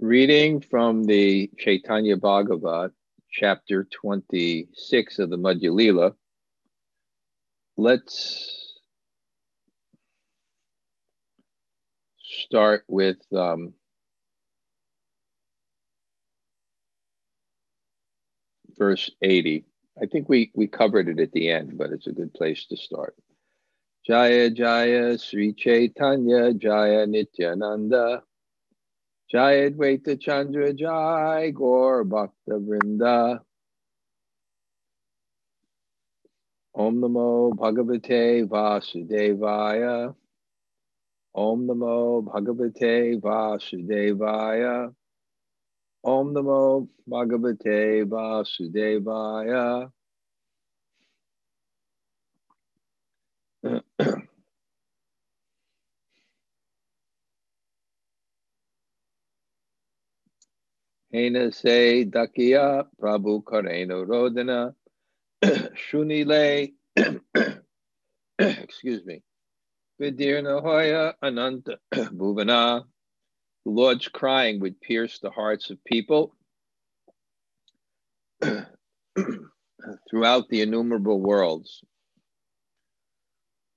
Reading from the Chaitanya Bhagavat, chapter 26 of the Madhya Lila, let's start with um, verse 80. I think we, we covered it at the end, but it's a good place to start. Jaya Jaya Sri Chaitanya Jaya Nityananda Jai Advaita Chandra Jai Gaur Bhakta Vrinda. Om Namo Bhagavate Vasudevaya. Om Namo Bhagavate Vasudevaya. Om Namo Bhagavate Vasudevaya Hena se dakia Prabhu Kareno Rodana Shunile excuse me. Vidirna Hoya Ananta Bhuvana. The Lord's crying would pierce the hearts of people. Throughout the innumerable worlds.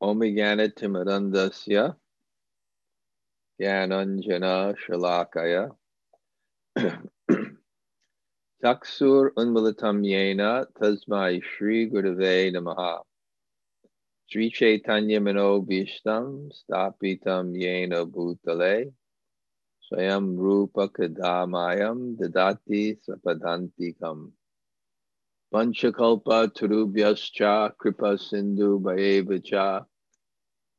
Omigana Timarandasya Gyananjana Shalakaya Taksur Unmulatam Yena Tasmai Shri Gurave Namaha. Sri Chaitanya Mano Bhishtam Stapitam Yena Bhutale. Swayam Rupa Kadamayam Dadati Sapadantikam Panchakalpa Turubhyascha Kripa Sindhu Bhayevacha.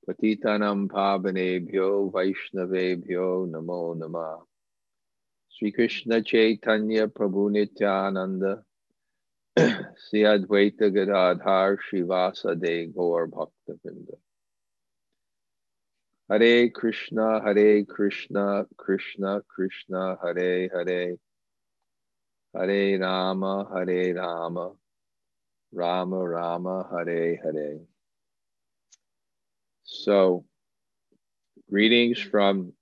Patitanam Pavanebhyo Vaishnavebhyo Namo Namah Sri Krishna Chaitanya Prabhu Nityananda Sri Advaita Gadadhar Shivasa De Gaur Bhakta Vrinda Hare Krishna, Hare Krishna, Krishna Krishna, Hare Hare, Hare Rama, Hare Rama, Rama Rama, Hare Hare. So, greetings from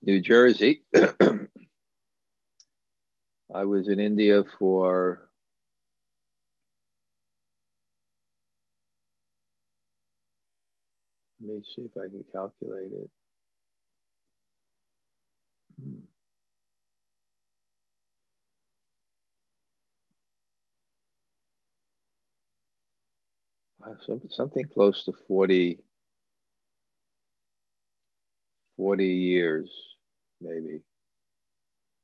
New Jersey. I was in India for Let me see if I can calculate it. Hmm. something close to 40, 40 years, maybe.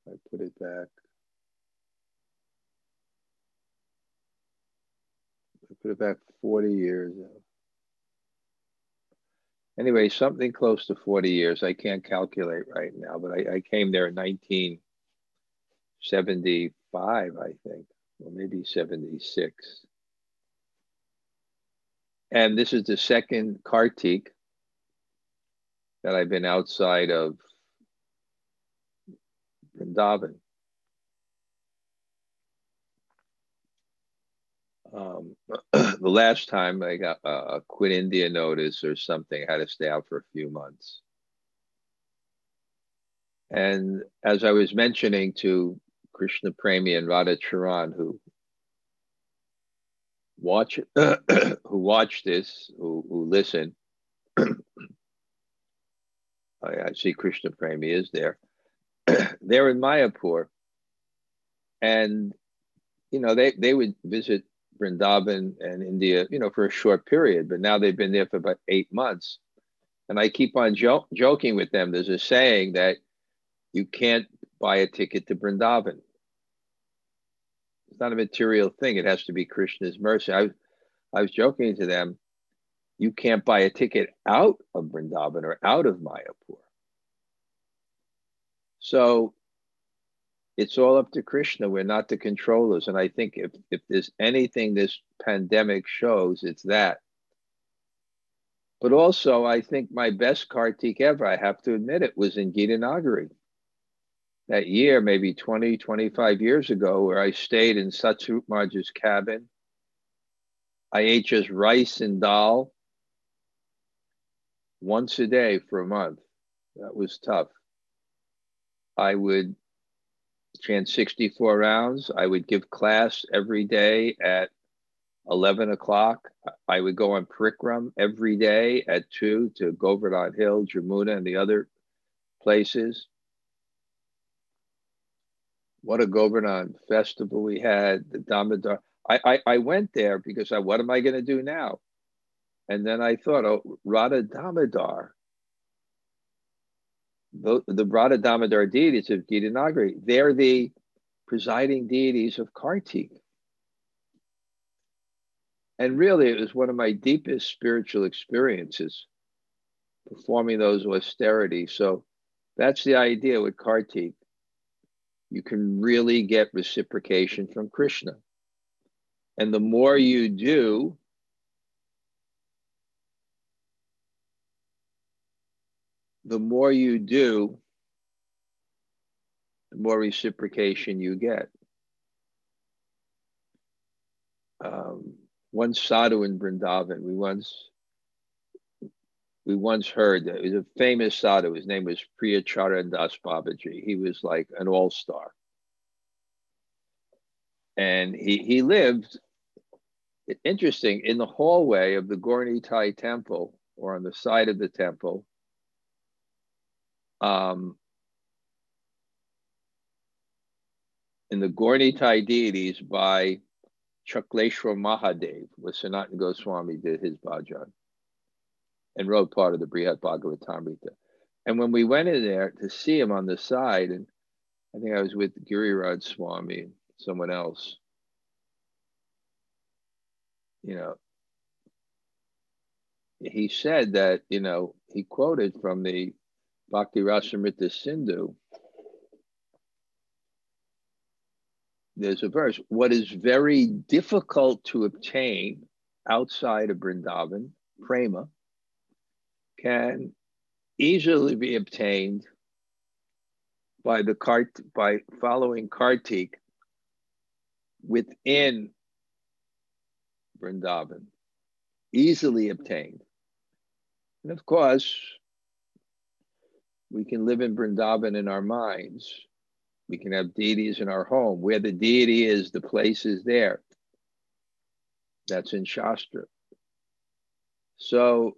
I put it back. Put it back 40 years anyway, something close to 40 years. I can't calculate right now, but I, I came there in 1975, I think, or maybe 76. And this is the second Kartik that I've been outside of Vrindavan. Um, the last time I got a quit India notice or something, I had to stay out for a few months. And as I was mentioning to Krishna Premi and Radha Charan, who watch who watch this, who, who listen, I, see Krishna Premi is there. They're in Mayapur, and you know they they would visit Vrindavan and India, you know, for a short period, but now they've been there for about eight months. And I keep on jo- joking with them. There's a saying that you can't buy a ticket to Vrindavan. It's not a material thing. It has to be Krishna's mercy. I, I was joking to them, you can't buy a ticket out of Vrindavan or out of Mayapur. So it's all up to Krishna. We're not the controllers. And I think if, if there's anything this pandemic shows, it's that. But also, I think my best Kartik ever, I have to admit it, was in Gita Gitanagari. That year, maybe 20, 25 years ago, where I stayed in Satsvarup Maharaj's cabin. I ate just rice and dal once a day for a month. That was tough. I would chant 64 rounds. I would give class every day at 11 o'clock. I would go on Parikram every day at 2 to Govardhan Hill, Jamuna, and the other places. What a Govardhan festival we had, the Damodar. I, I, I went there because I, what am I going to do now? And then I thought, oh, Radha Damodar, the, the Radha Damodar deities of Gitanagari, they're the presiding deities of Kartik. And really, it was one of my deepest spiritual experiences performing those austerities. So that's the idea with Kartik. You can really get reciprocation from Krishna. And the more you do, the more you do, the more reciprocation you get. Um, one sadhu in Vrindavan, we once we once heard that it was a famous sadhu. His name was Priyacharan Das Babaji. He was like an all-star. And he, he lived, interesting, in the hallway of the Gaura-Nitai temple or on the side of the temple um, in the Gaura-Nitai deities by Chakleshwar Mahadev, where Sanatana Goswami did his bhajan and wrote part of the Brihad Bhagavatamrita. And when we went in there to see him on the side, and I think I was with Giriraj Swami and someone else, you know, he said that, you know, he quoted from the Bhakti Rasamrita Sindhu, there's a verse, what is very difficult to obtain outside of Vrindavan, prema, can easily be obtained by the cart by following Kartik within Vrindavan, easily obtained. And of course, we can live in Vrindavan in our minds. We can have deities in our home. Where the deity is, the place is there. That's in Shastra. So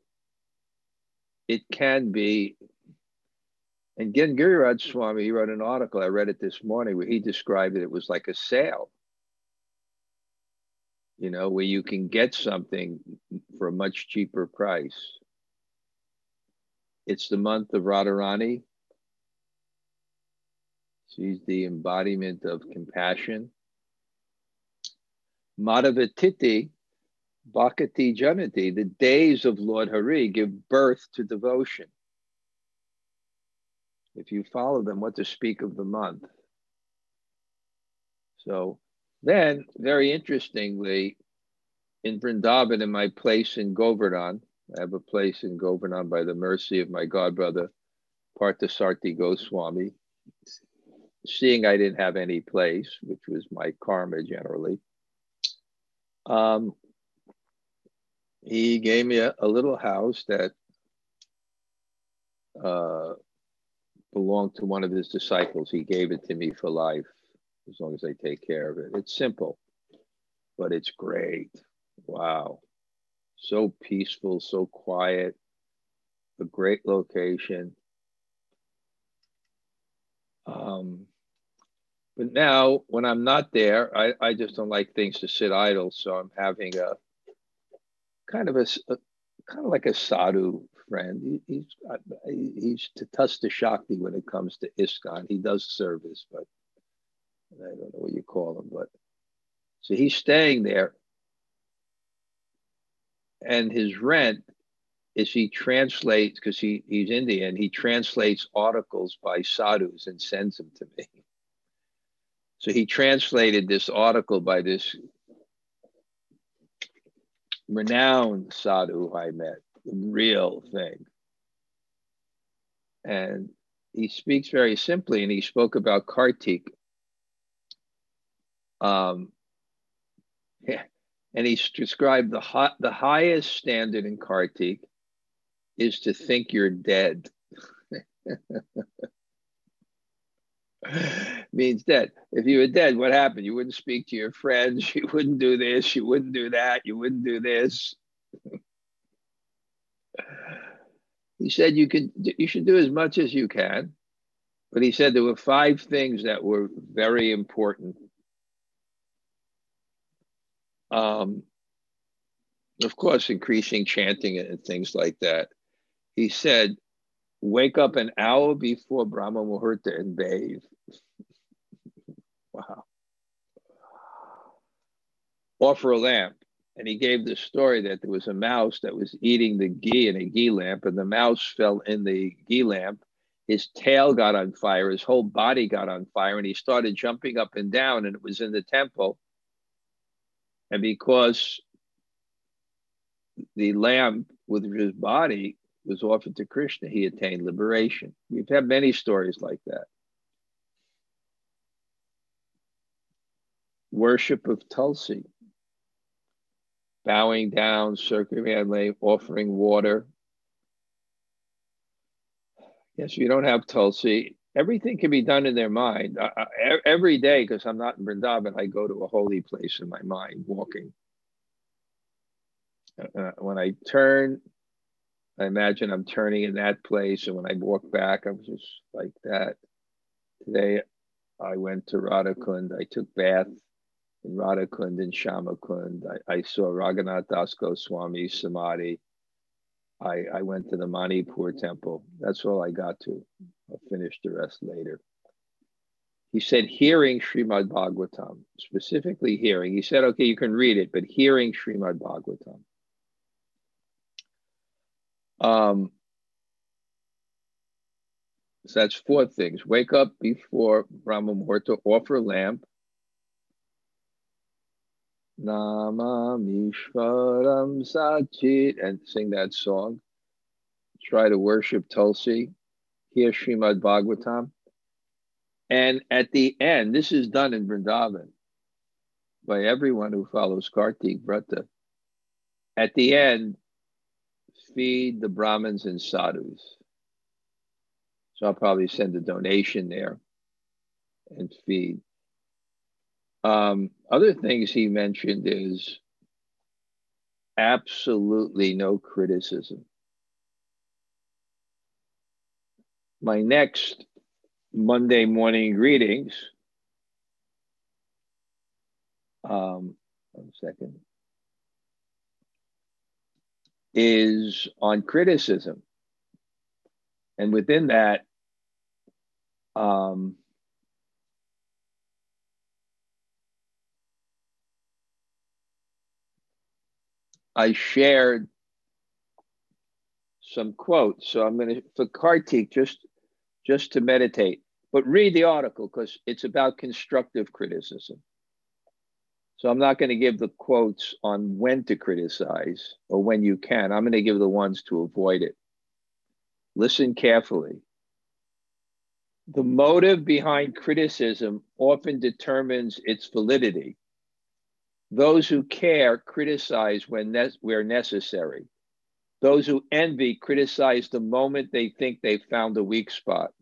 it can be, and again, Swami, he wrote an article, I read it this morning, where he described it, it was like a sale. You know, where you can get something for a much cheaper price. It's the month of Radharani. She's the embodiment of compassion. Madhavatiti, Bhakati Janati, the days of Lord Hari give birth to devotion. If you follow them, what to speak of the month. So then, very interestingly, in Vrindavan, in my place in Govardhan, I have a place in Govardhan by the mercy of my godbrother, Parthasarthi Goswami. Seeing I didn't have any place, which was my karma generally, um, he gave me a, a little house that uh, belonged to one of his disciples. He gave it to me for life, as long as I take care of it. It's simple, but it's great. Wow so peaceful, so quiet, a great location. Um, but now, when I'm not there, I, I just don't like things to sit idle. So I'm having a kind of a, a kind of like a sadhu friend. He, he's he's Tatastha Shakti when it comes to ISKCON. He does service, but I don't know what you call him. But so he's staying there, and his rent is he translates because he, he's Indian, he translates articles by sadhus and sends them to me. So he translated this article by this renowned sadhu I met, the real thing. And he speaks very simply, and he spoke about Kartik. Um, yeah, and he described the hot, the highest standard in Kartik is to think you're dead. means dead. If you were dead, what happened? You wouldn't speak to your friends. You wouldn't do this. You wouldn't do that. You wouldn't do this. he said you could. You should do as much as you can, but he said there were five things that were very important. Um, of course, increasing chanting and things like that. He said, wake up an hour before Brahma Muhurta and bathe. wow. Offer a lamp. And he gave the story that there was a mouse that was eating the ghee in a ghee lamp, and the mouse fell in the ghee lamp. His tail got on fire, his whole body got on fire, and he started jumping up and down, and it was in the temple. And because the lamp with his body was offered to Krishna, he attained liberation. We've had many stories like that. Worship of Tulsi, bowing down, circumambulating, offering water. Yes, you don't have Tulsi. Everything can be done in their mind. I, every day, because I'm not in Vrindavan, I go to a holy place in my mind, walking. Uh, when I turn, I imagine I'm turning in that place. And when I walk back, I'm just like that. Today, I went to Radhakund. I took bath in Radhakund and Shyamakund. I, I saw Raghunath Das Goswami Samadhi. I, I went to the Manipur temple. That's all I got to. I'll finish the rest later. He said, hearing Srimad Bhagavatam, specifically hearing. He said, okay, you can read it, but hearing Srimad Bhagavatam. Um, so that's four things. Wake up before Brahma Muhurta, offer lamp. Nama Mishvaram Sachit, and sing that song. Try to worship Tulsi. Hear Srimad Bhagavatam. And at the end, this is done in Vrindavan by everyone who follows Kartik Vrata. At the end, feed the Brahmins and sadhus. So I'll probably send a donation there and feed. Um, other things he mentioned is absolutely no criticism. My next Monday morning greetings. Um, one second is on criticism. And within that, um, I shared some quotes. So I'm going to, for Kartik, just, just to meditate, but read the article because it's about constructive criticism. So I'm not going to give the quotes on when to criticize or when you can. I'm going to give the ones to avoid it. Listen carefully. The motive behind criticism often determines its validity. Those who care criticize when ne- where necessary. Those who envy criticize the moment they think they've found a weak spot.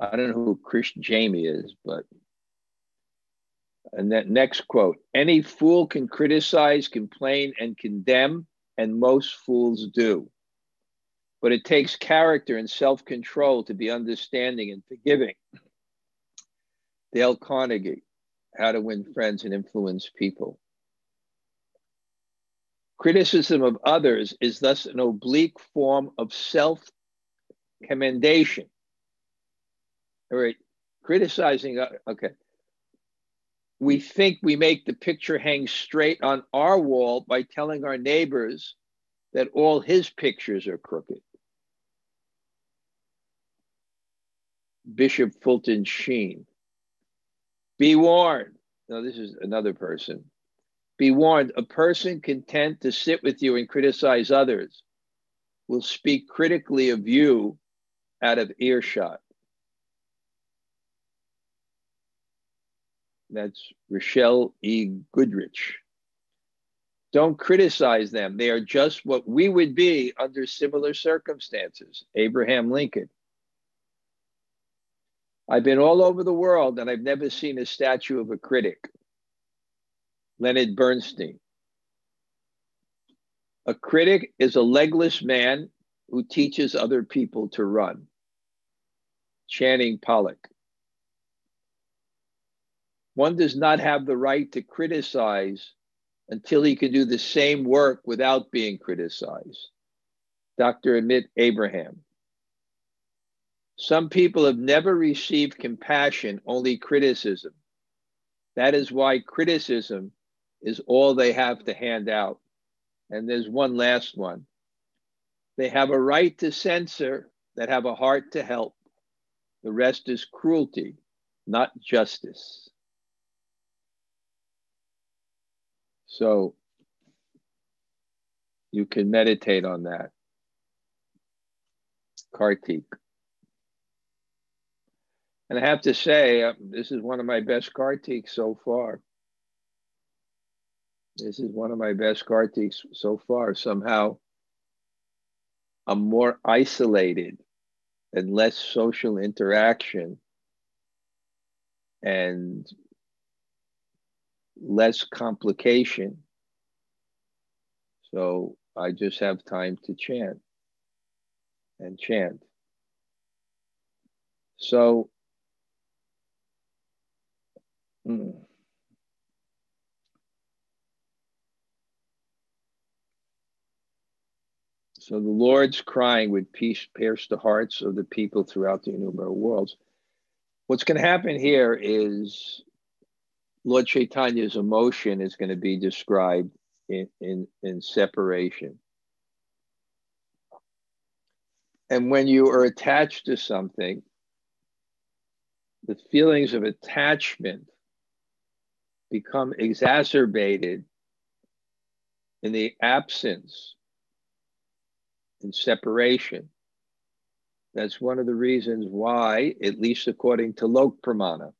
I don't know who Criss Jami is, but and that next quote Any fool can criticize, complain, and condemn, and most fools do. But it takes character and self control to be understanding and forgiving. Dale Carnegie, How to Win Friends and Influence People. Criticism of others is thus an oblique form of self commendation. All right, criticizing, uh, okay we think we make the picture hang straight on our wall by telling our neighbors that all his pictures are crooked. Bishop Fulton Sheen. Be warned. No, this is another person. Be warned a person content to sit with you and criticize others will speak critically of you out of earshot. That's Richelle E. Goodrich. Don't criticize them. They are just what we would be under similar circumstances. Abraham Lincoln. I've been all over the world and I've never seen a statue of a critic. Leonard Bernstein. A critic is a legless man who teaches other people to run. Channing Pollock. One does not have the right to criticize until he can do the same work without being criticized. Dr. Amit Abraham. Some people have never received compassion, only criticism. That is why criticism is all they have to hand out. And there's one last one. They have a right to censor that have a heart to help. The rest is cruelty, not justice. So you can meditate on that. Kartik. And I have to say, uh, this is one of my best Kartiks so far. This is one of my best Kartiks so far. Somehow, I'm more isolated and less social interaction and less complication. So I just have time to chant and chant. So, mm, so the Lord's crying would peace pierce the hearts of the people throughout the innumerable worlds. What's going to happen here is Lord Chaitanya's emotion is going to be described in, in, in separation. And when you are attached to something, the feelings of attachment become exacerbated in the absence in separation. That's one of the reasons why, at least according to Lok Pramana,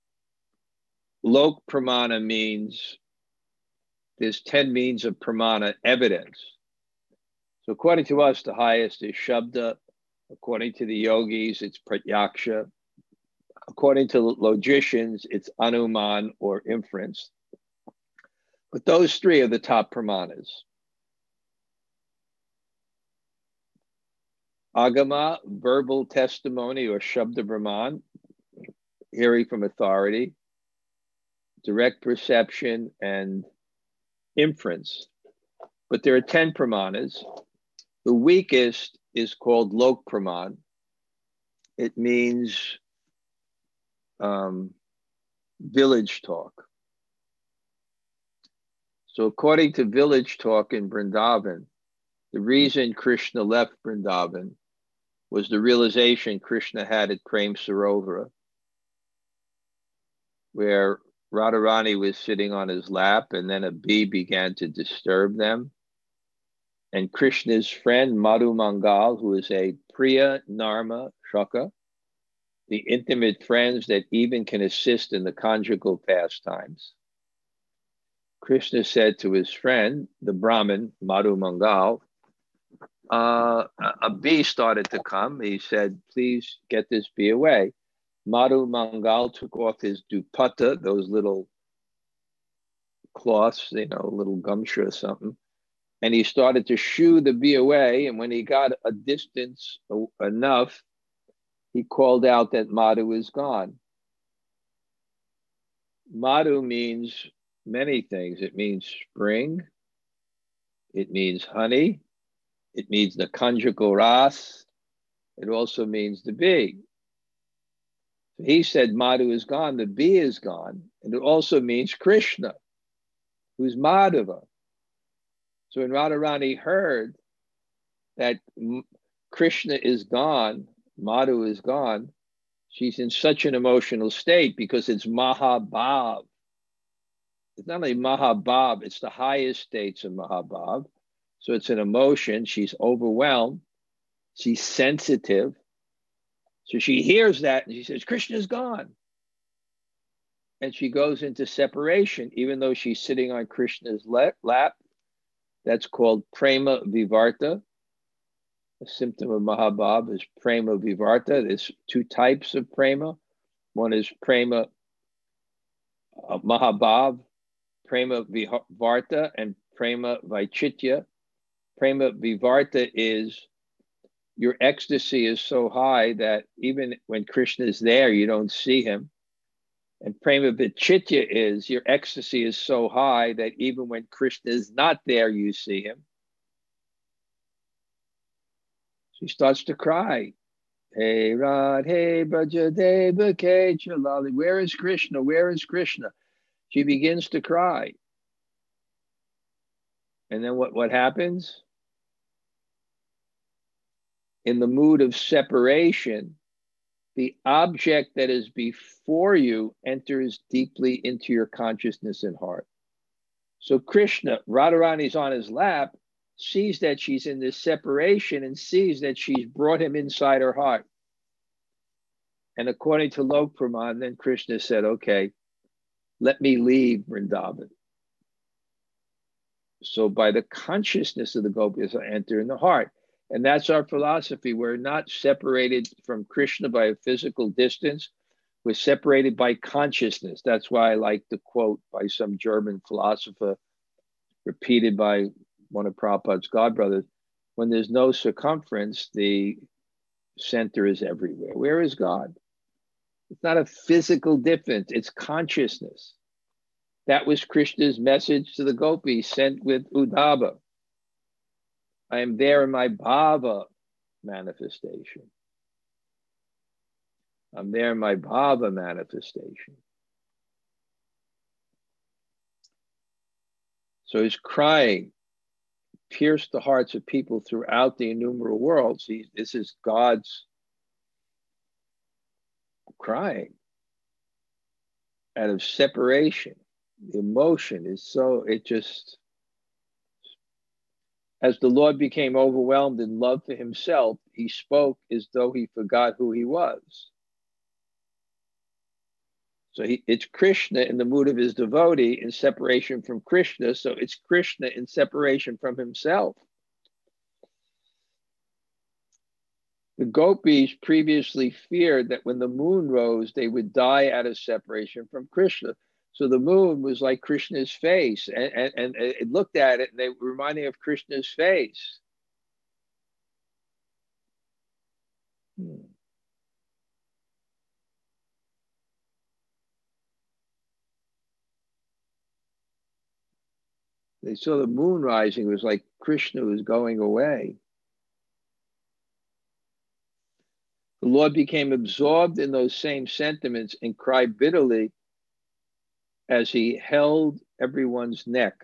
Lok pramana means there's 10 means of pramana evidence. So according to us, the highest is Shabda. According to the yogis, it's Pratyaksha. According to logicians, it's Anuman or inference. But those three are the top pramanas. Agama, verbal testimony or Shabda Brahman, hearing from authority direct perception, and inference. But there are 10 pramanas. The weakest is called lok praman. It means um, village talk. So, according to village talk in Vrindavan, the reason Krishna left Vrindavan was the realization Krishna had at Prem Sarovara, where Radharani was sitting on his lap, and then a bee began to disturb them. And Krishna's friend Madhu Mangal, who is a Priya Narma Shaka, the intimate friends that even can assist in the conjugal pastimes. Krishna said to his friend, the Brahmin, Madhu Mangal, uh, a bee started to come. He said, Please get this bee away. Madhu Mangal took off his dupatta, those little cloths, you know, little gumshoe or something, and he started to shoo the bee away. And when he got a distance enough, he called out that Madhu is gone. Madhu means many things. It means spring, it means honey, it means the conjugal ras, it also means the bee. He said Madhu is gone, the bee is gone. And it also means Krishna, who's Madhava. So when Radharani heard that Krishna is gone, Madhu is gone, she's in such an emotional state because it's Mahabhav. It's not only Mahabhav, it's the highest states of Mahabhav. So it's an emotion. She's overwhelmed. She's sensitive. So she hears that and she says, Krishna's gone. And she goes into separation, even though she's sitting on Krishna's lap. That's called prema vivarta. A symptom of Mahabhav is prema vivarta. There's two types of prema. One is Prema uh, Mahabhav, Prema Vivarta, and Prema Vaichitya. Prema Vivarta is your ecstasy is so high that even when Krishna is there, you don't see him. And Prema Vichitya is your ecstasy is so high that even when Krishna is not there, you see him. She starts to cry. Hey Radhe Brajadeva Ke Chalali. Where is Krishna? Where is Krishna? She begins to cry. And then what, what happens? In the mood of separation, the object that is before you enters deeply into your consciousness and heart. So Krishna, Radharani's on his lap, sees that she's in this separation and sees that she's brought him inside her heart. And according to Lok Praman, then Krishna said, okay, let me leave Vrindavan. So by the consciousness of the gopis, I enter in the heart. And that's our philosophy. We're not separated from Krishna by a physical distance. We're separated by consciousness. That's why I like the quote by some German philosopher, repeated by one of Prabhupada's godbrothers when there's no circumference, the center is everywhere. Where is God? It's not a physical difference, it's consciousness. That was Krishna's message to the gopis sent with Uddhava. I am there in my bhava manifestation. I'm there in my bhava manifestation. So he's crying, pierced the hearts of people throughout the innumerable worlds. He, this is God's crying out of separation. The emotion is so, it just, as the Lord became overwhelmed in love for himself, he spoke as though he forgot who he was. So he, it's Krishna in the mood of his devotee in separation from Krishna. So it's Krishna in separation from himself. The gopis previously feared that when the moon rose, they would die out of separation from Krishna. So the moon was like Krishna's face, and, and, and it looked at it, and they were reminding of Krishna's face. Hmm. They saw the moon rising. It was like Krishna was going away. The Lord became absorbed in those same sentiments and cried bitterly as he held everyone's neck.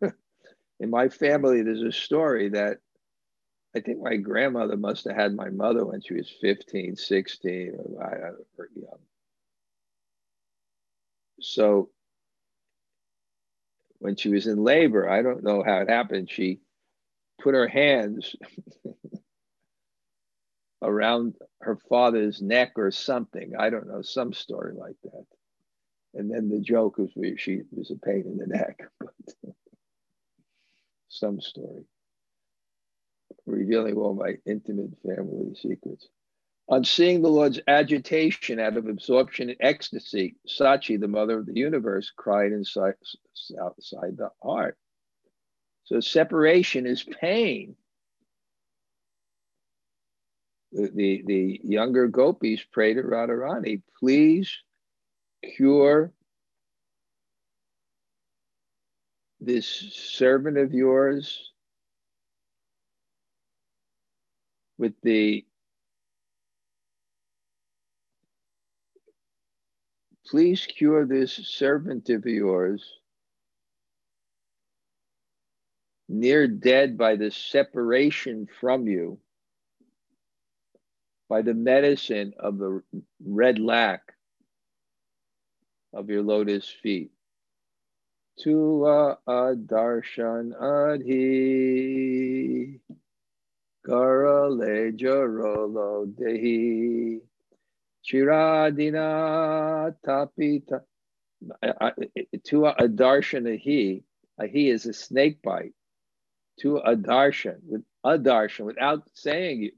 in my family, there's a story that I think my grandmother must have had my mother when she was 15, 16, or, I, or young. So when she was in labor, I don't know how it happened. She put her hands around her father's neck or something. I don't know, some story like that. And then the joke was she was a pain in the neck, but some story. Revealing all my intimate family secrets. On seeing the Lord's agitation out of absorption and ecstasy, Sachi, the mother of the universe, cried inside, outside the heart. So separation is pain. The, the, younger gopis pray to Radharani, please cure this servant of yours with the Please cure this servant of yours, near dead by the separation from you, by the medicine of the red lac of your lotus feet. Tua adarshan adhi, garale jarolo dehi. Chiradina tapita. To a darshan, he, a he is a snake bite. To a darshan, with a darshan, without saying you,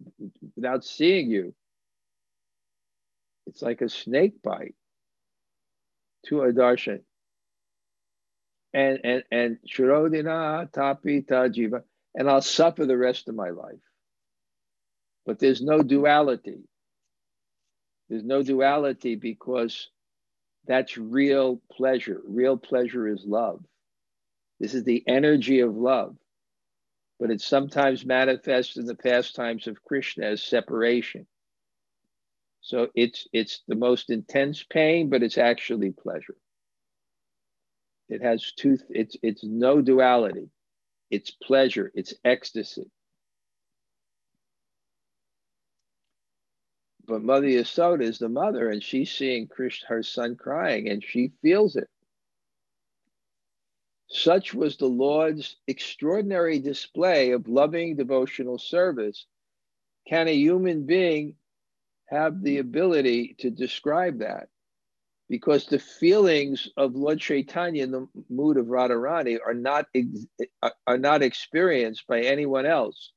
without seeing you. It's like a snake bite to a darshan. And and and Shirodina Tapi Tajiva, and I'll suffer the rest of my life. But there's no duality. There's no duality because that's real pleasure. Real pleasure is love. This is the energy of love. But it sometimes manifests in the pastimes of Krishna as separation. So it's it's the most intense pain, but it's actually pleasure. It has two, it's it's no duality. It's pleasure, it's ecstasy. But Mother Yasoda is the mother, and she's seeing Krishna, her son crying, and she feels it. Such was the Lord's extraordinary display of loving devotional service. Can a human being have the ability to describe that? Because the feelings of Lord Chaitanya in the mood of Radharani are not are not experienced by anyone else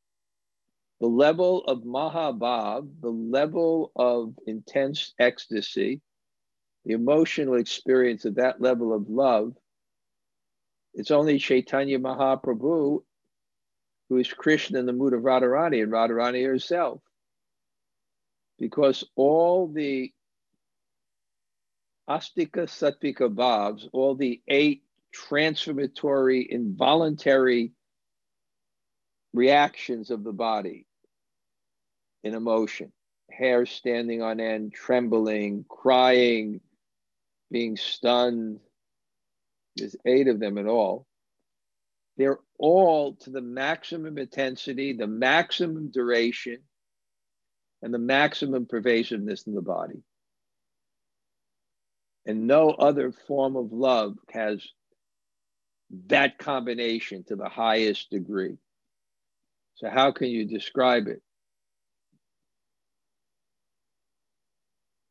the level of Mahabhav, the level of intense ecstasy, the emotional experience of that level of love, it's only Chaitanya Mahaprabhu who is Krishna in the mood of Radharani and Radharani herself. Because all the Astika Sattvika Bhavs, all the eight transformatory, involuntary reactions of the body in emotion hair standing on end, trembling, crying, being stunned. There's eight of them in all. They're all to the maximum intensity, the maximum duration, and the maximum pervasiveness in the body. And no other form of love has that combination to the highest degree. So, how can you describe it?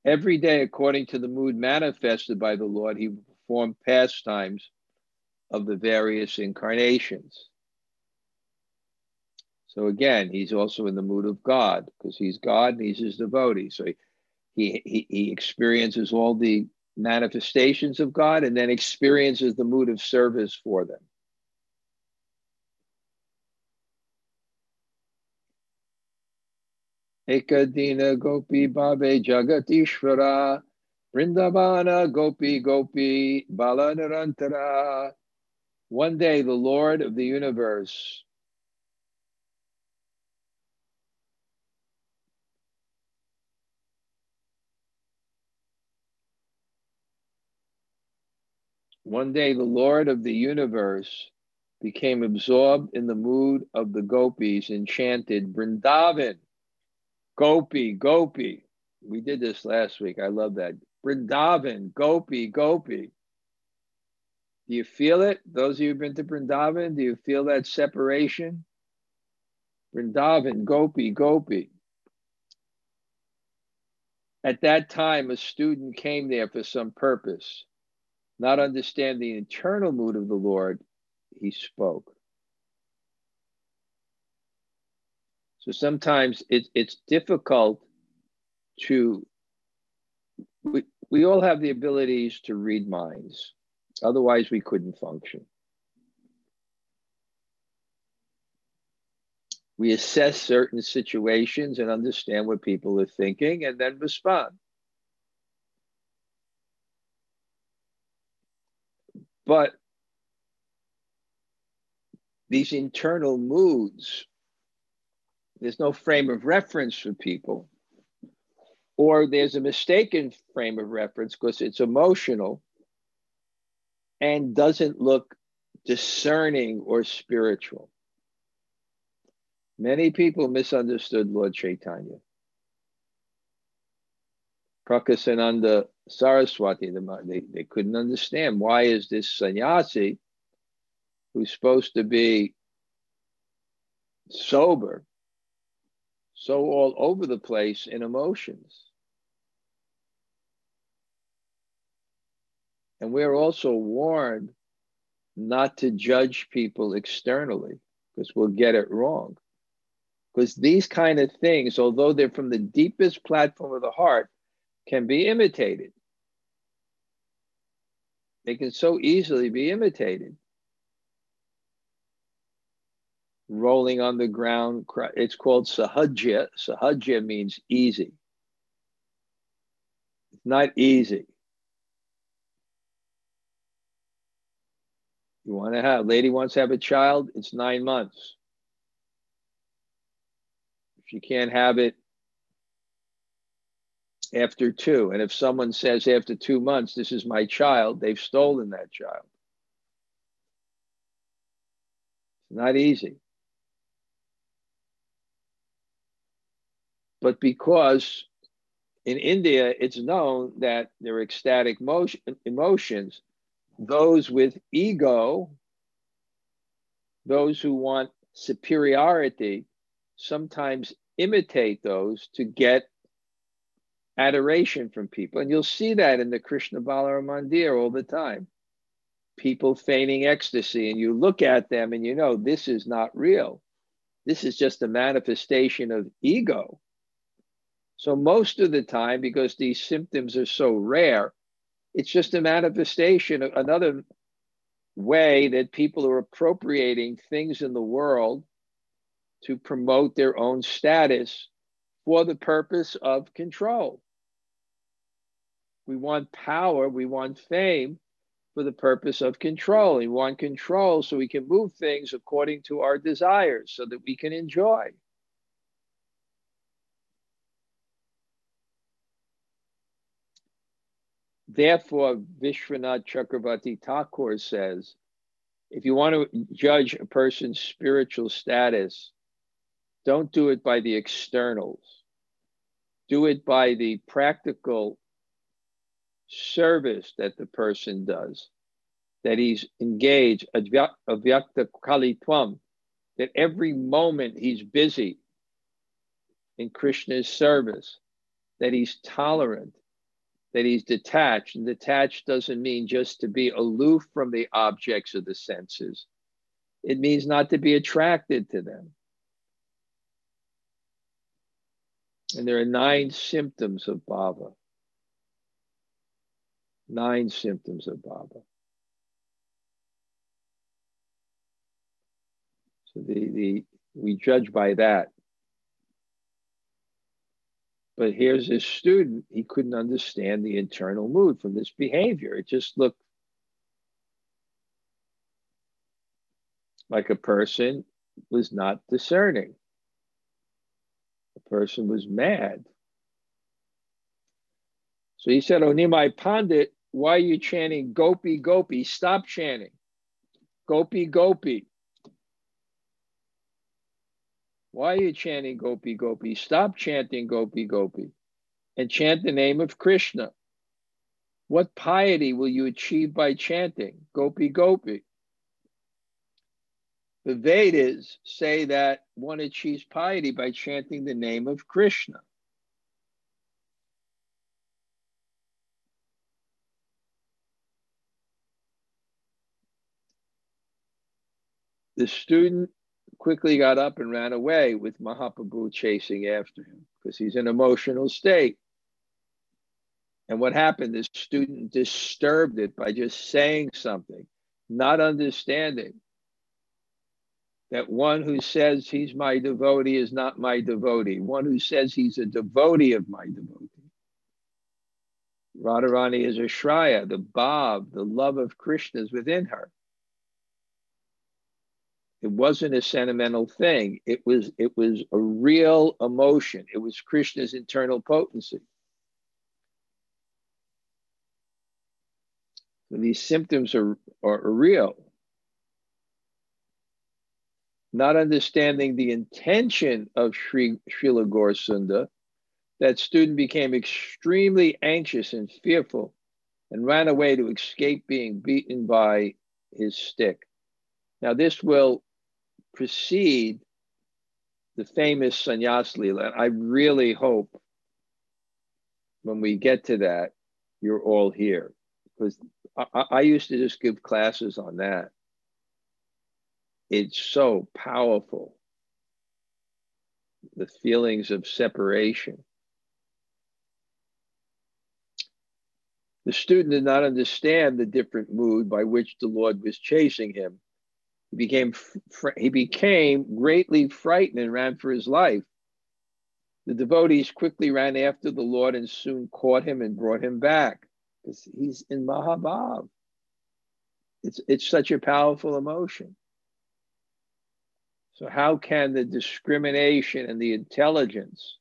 Every day, according to the mood manifested by the Lord, he performed pastimes of the various incarnations. So again, he's also in the mood of God because he's God and he's his devotee. So he, he, he experiences all the manifestations of God and then experiences the mood of service for them. Ekadina Gopi Babe Jagatishvara Vrindavana Gopi Gopi Balanarantara. One day the Lord of the universe One day the Lord of the universe became absorbed in the mood of the gopis enchanted Vrindavan Gopi, Gopi. We did this last week. I love that. Brindavan, Gopi, Gopi. Do you feel it? Those of you who've been to Brindavan, do you feel that separation? Brindavan, Gopi, Gopi. At that time, a student came there for some purpose. Not understanding the internal mood of the Lord, he spoke. So sometimes it, it's difficult to, we, we all have the abilities to read minds. Otherwise, we couldn't function. We assess certain situations and understand what people are thinking and then respond. But these internal moods there's no frame of reference for people, or there's a mistaken frame of reference because it's emotional and doesn't look discerning or spiritual. Many people misunderstood Lord Chaitanya. Prakasananda Saraswati, they, they couldn't understand why is this sannyasi who's supposed to be sober so all over the place in emotions. And we're also warned not to judge people externally because we'll get it wrong. Because these kind of things, although they're from the deepest platform of the heart, can be imitated. They can so easily be imitated. Rolling on the ground, it's called sahajya. Sahajya means easy. It's not easy. You want to have, lady wants to have a child, it's nine months. If you can't have it after two, and if someone says after two months, this is my child, they've stolen that child. It's not easy. But because in India, it's known that there are ecstatic motion, emotions those with ego, those who want superiority, sometimes imitate those to get adoration from people. And you'll see that in the Krishna Balaram Mandir all the time. People feigning ecstasy, and you look at them and you know this is not real. This is just a manifestation of ego. So, most of the time, because these symptoms are so rare, it's just a manifestation, another way that people are appropriating things in the world to promote their own status for the purpose of control. We want power, we want fame for the purpose of control. We want control so we can move things according to our desires so that we can enjoy. Therefore, Vishwanath Chakravarti Thakur says if you want to judge a person's spiritual status, don't do it by the externals, do it by the practical service that the person does, that he's engaged, avyartha kalatvam, that every moment he's busy in Krishna's service, that he's tolerant, that he's detached. And detached doesn't mean just to be aloof from the objects of the senses, it means not to be attracted to them. And there are nine symptoms of bhava. Nine symptoms of bhava. So the, the we judge by that. But here's this student, he couldn't understand the internal mood from this behavior. It just looked like a person was not discerning. The person was mad. So he said, Oh, Nimai Pandit, why are you chanting Gopi, Gopi? Stop chanting. Gopi, Gopi. Why are you chanting Gopi Gopi? Stop chanting Gopi Gopi and chant the name of Krishna. What piety will you achieve by chanting Gopi Gopi? The Vedas say that one achieves piety by chanting the name of Krishna. The student quickly got up and ran away with Mahaprabhu chasing after him because he's in emotional state. And what happened? this student disturbed it by just saying something, not understanding that one who says he's my devotee is not my devotee. One who says he's a devotee of my devotee. Radharani is ashraya, the Bhav, the love of Krishna is within her. It wasn't a sentimental thing. It was it was a real emotion. It was Krishna's internal potency. So these symptoms are, are, real. Not understanding the intention of Sri Srila Gaurasundar, that student became extremely anxious and fearful and ran away to escape being beaten by his stick. Now, this will precede the famous Sannyas Leela. I really hope when we get to that, you're all here because I, I used to just give classes on that. It's so powerful. The feelings of separation. The student did not understand the different mood by which the Lord was chasing him. He became, he became greatly frightened and ran for his life. The devotees quickly ran after the Lord and soon caught him and brought him back because he's in Mahabhav. It's, it's such a powerful emotion. So, how can the discrimination and the intelligence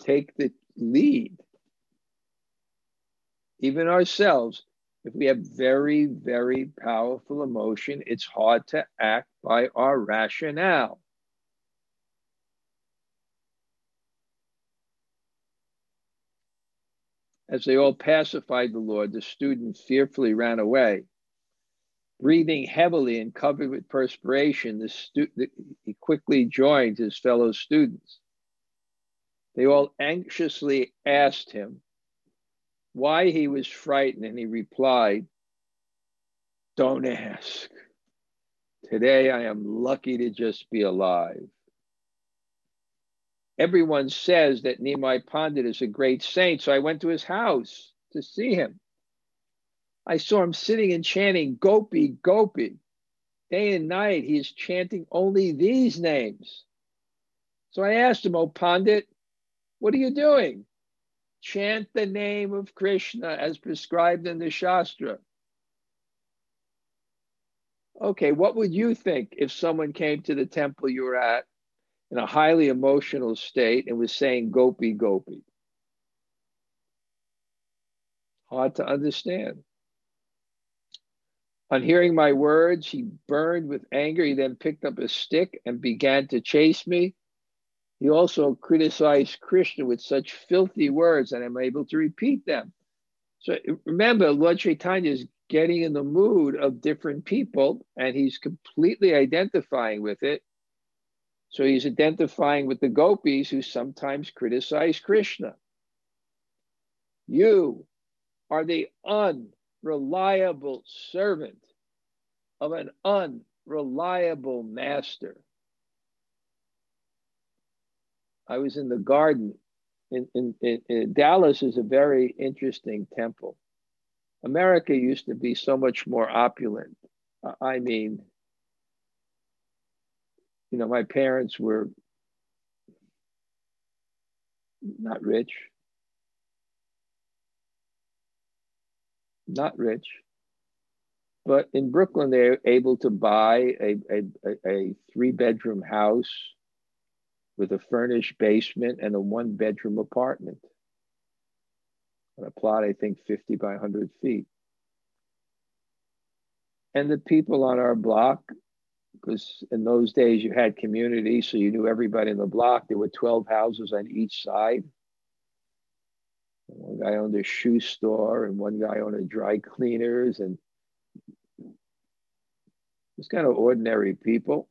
take the lead? Even ourselves, if we have very, very powerful emotion, it's hard to act by our rationale. As they all pacified the Lord, the student fearfully ran away. Breathing heavily and covered with perspiration, the stu- he quickly joined his fellow students. They all anxiously asked him why he was frightened, and he replied, Don't ask. Today I am lucky to just be alive. Everyone says that Nimai Pandit is a great saint, so I went to his house to see him. I saw him sitting and chanting Gopi, Gopi. Day and night, he is chanting only these names. So I asked him, Oh Pandit, what are you doing? Chant the name of Krishna as prescribed in the Shastra. Okay, what would you think if someone came to the temple you were at in a highly emotional state and was saying Gopi, Gopi? Hard to understand. On hearing my words, he burned with anger. He then picked up a stick and began to chase me. He also criticized Krishna with such filthy words, and I'm able to repeat them. So remember, Lord Chaitanya is getting in the mood of different people, and he's completely identifying with it. So he's identifying with the gopis who sometimes criticize Krishna. You are the unreliable servant of an unreliable master. I was in the garden. In, in, in, in, Dallas is a very interesting temple. America used to be so much more opulent. Uh, I mean, you know, my parents were not rich, not rich, but in Brooklyn, they're able to buy a, a, a three bedroom house with a furnished basement and a one bedroom apartment on a plot, I think 50 by 100 feet. And the people on our block, because in those days you had community, so you knew everybody in the block. There were 12 houses on each side. One guy owned a shoe store, and one guy owned a dry cleaners, and just kind of ordinary people.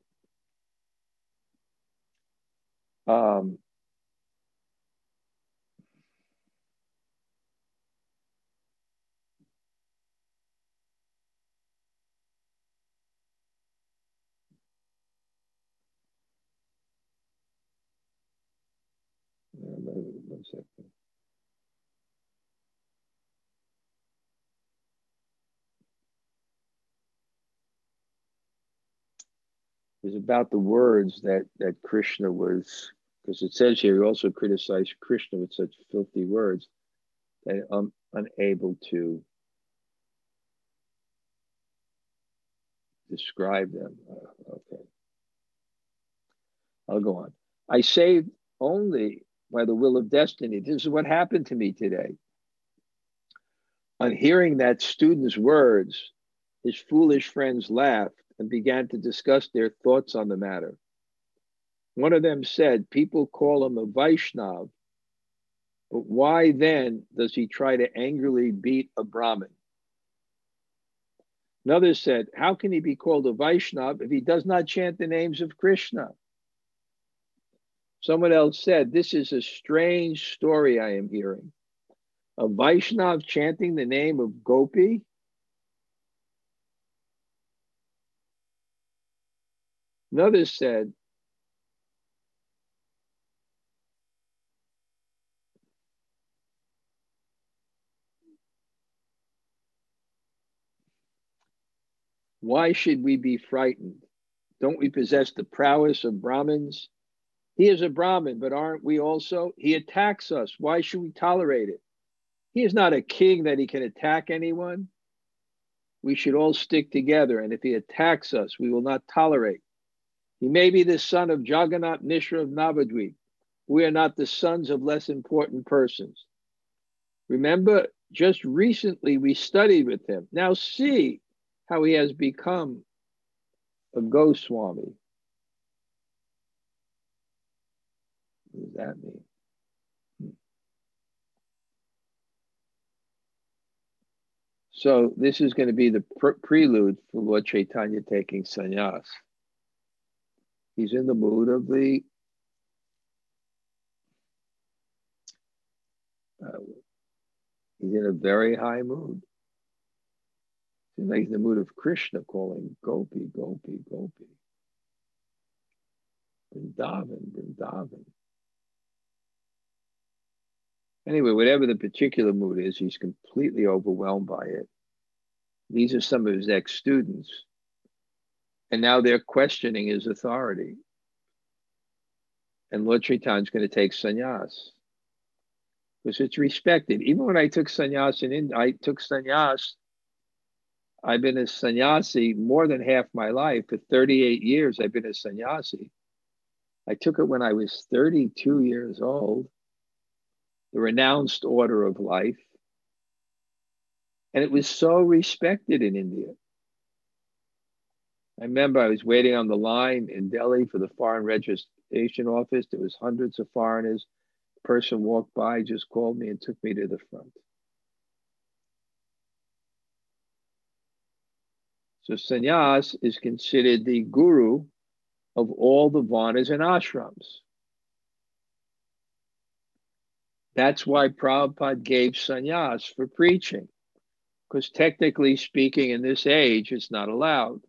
Um, one second. It was about the words that that Krishna was because it says here he also criticized Krishna with such filthy words that I'm unable to describe them. Uh, okay. I'll go on. I saved only by the will of destiny. This is what happened to me today. On hearing that student's words, his foolish friends laughed and began to discuss their thoughts on the matter. One of them said, People call him a Vaishnav, but why then does he try to angrily beat a Brahmin? Another said, How can he be called a Vaishnav if he does not chant the names of Krishna? Someone else said, This is a strange story I am hearing. A Vaishnav chanting the name of Gopi? Another said, Why should we be frightened? Don't we possess the prowess of Brahmins? He is a Brahmin, but aren't we also? He attacks us. Why should we tolerate it? He is not a king that he can attack anyone. We should all stick together, and if he attacks us, we will not tolerate. He may be the son of Jagannath Mishra of Navadvip. We are not the sons of less important persons. Remember, just recently we studied with him. Now see how he has become a Goswami. What does that mean? So this is going to be the pre- prelude for Lord Chaitanya taking sannyas. He's in the mood of the uh, he's in a very high mood. He's like in the mood of Krishna calling Gopi, Gopi, Gopi. Vrindavan, Vrindavan. Anyway, whatever the particular mood is, he's completely overwhelmed by it. These are some of his ex students. And now they're questioning his authority. And Lord Chaitanya is going to take sannyas because it's respected. Even when I took sannyas in India, I took sannyas. I've been a sannyasi more than half my life. For 38 years, I've been a sannyasi. I took it when I was 32 years old the renounced order of life. And it was so respected in India. I remember I was waiting on the line in Delhi for the foreign registration office. There was hundreds of foreigners. A person walked by, just called me and took me to the front. So sannyas is considered the guru of all the varnas and ashrams. That's why Prabhupada gave sannyas for preaching, because technically speaking, in this age, it's not allowed.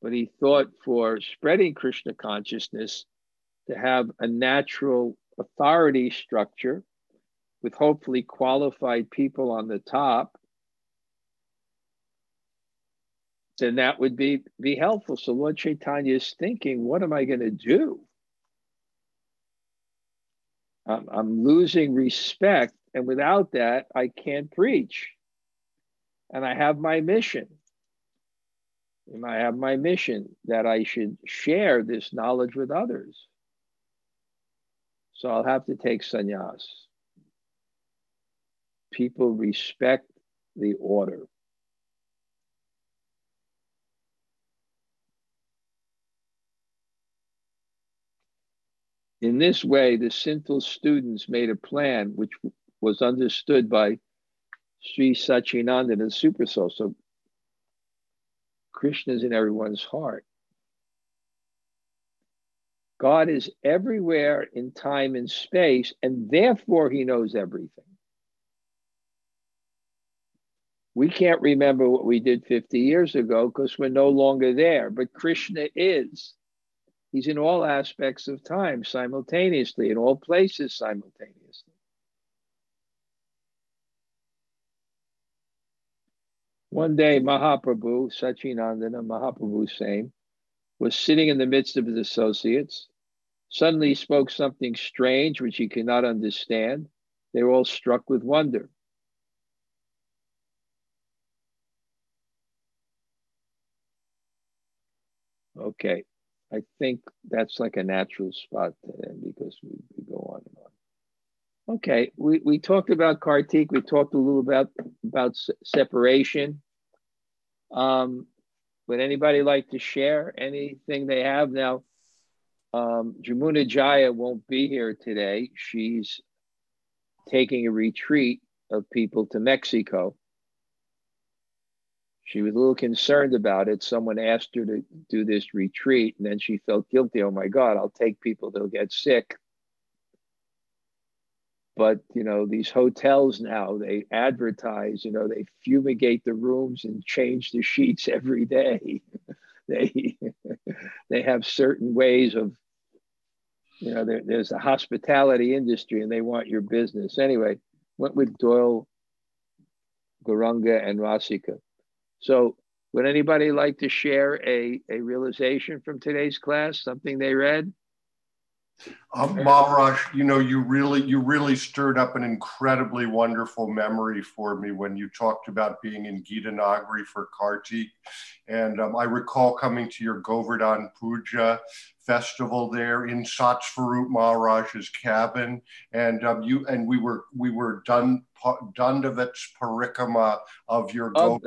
But he thought for spreading Krishna consciousness to have a natural authority structure with hopefully qualified people on the top, then that would be, be helpful. So Lord Chaitanya is thinking, what am I going to do? I'm, I'm losing respect. And without that, I can't preach. And I have my mission. And I have my mission that I should share this knowledge with others. So I'll have to take sannyas. People respect the order. In this way, the sinful students made a plan which was understood by Sri Sachinandana and Super Soul. So Krishna is in everyone's heart. God is everywhere in time and space, and therefore he knows everything. We can't remember what we did 50 years ago because we're no longer there, but Krishna is. He's in all aspects of time simultaneously, in all places simultaneously. One day, Mahaprabhu, Sachinandana, Mahaprabhu same, was sitting in the midst of his associates. Suddenly he spoke something strange which he could not understand. They were all struck with wonder. Okay. I think that's like a natural spot to end because we, we go on and on. Okay, we, we talked about Kartik. We talked a little about about separation. Um, would anybody like to share anything they have now? Um, Jamuna Jaya won't be here today. She's taking a retreat of people to Mexico. She was a little concerned about it. Someone asked her to do this retreat, and then she felt guilty. Oh my God, I'll take people, they'll get sick. But, you know, these hotels now, they advertise, you know, they fumigate the rooms and change the sheets every day. they, they have certain ways of, you know, there, there's a hospitality industry and they want your business. Anyway, went with Doyle, Gauranga, and Rasika. So Would anybody like to share a, a realization from today's class, something they read? Um, Maharaj, you know, you really, you really stirred up an incredibly wonderful memory for me when you talked about being in Gitanagari for Kartik. And um, I recall coming to your Govardhan Puja festival there in Satsvarup Maharaj's cabin. And um, you, and we were, we were done Dandavats parikrama of your oh,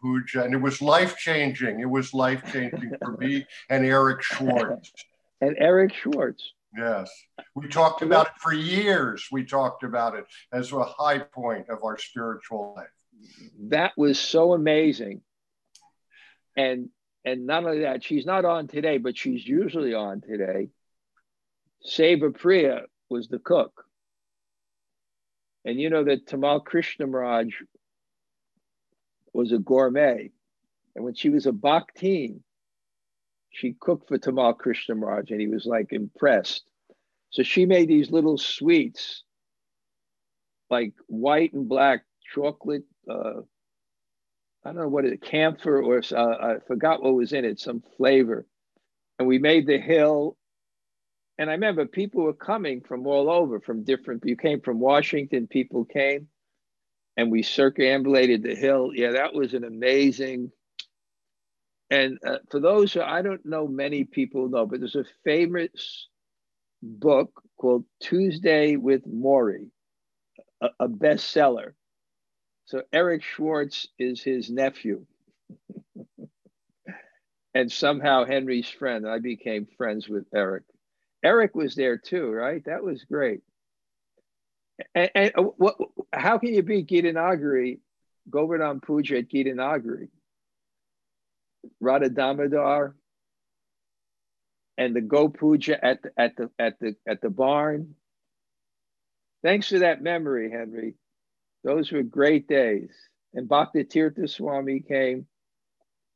Puja. And it was life changing. It was life changing for me and Eric Schwartz. and Eric Schwartz. Yes. We talked about it for years. We talked about it as a high point of our spiritual life. That was so amazing. And and not only that, she's not on today, but she's usually on today. Seva Priya was the cook. And you know that Tamal Krishna Maharaj was a gourmet. And when she was a Bhaktin, she cooked for Tamal Krishna Maharaj and he was like impressed. So she made these little sweets, like white and black chocolate. Uh, I don't know what it camphor or uh, I forgot what was in it, some flavor. And we made the hill. And I remember people were coming from all over, from different. You came from Washington. People came, and we circumambulated the hill. Yeah, that was an amazing and uh, for those who I don't know, many people know, but there's a famous book called Tuesday with Morrie, a, a bestseller. So Eric Schwartz is his nephew. and somehow Henry's friend. I became friends with Eric. Eric was there too, right? That was great. And, and uh, what, how can you beat Gitanagari, Govardhan Puja at Gitanagari? Radha Damodar and the Go Puja at the, at the at the at the barn. Thanks for that memory, Henry. Those were great days. And Bhakti Tirtha Swami came.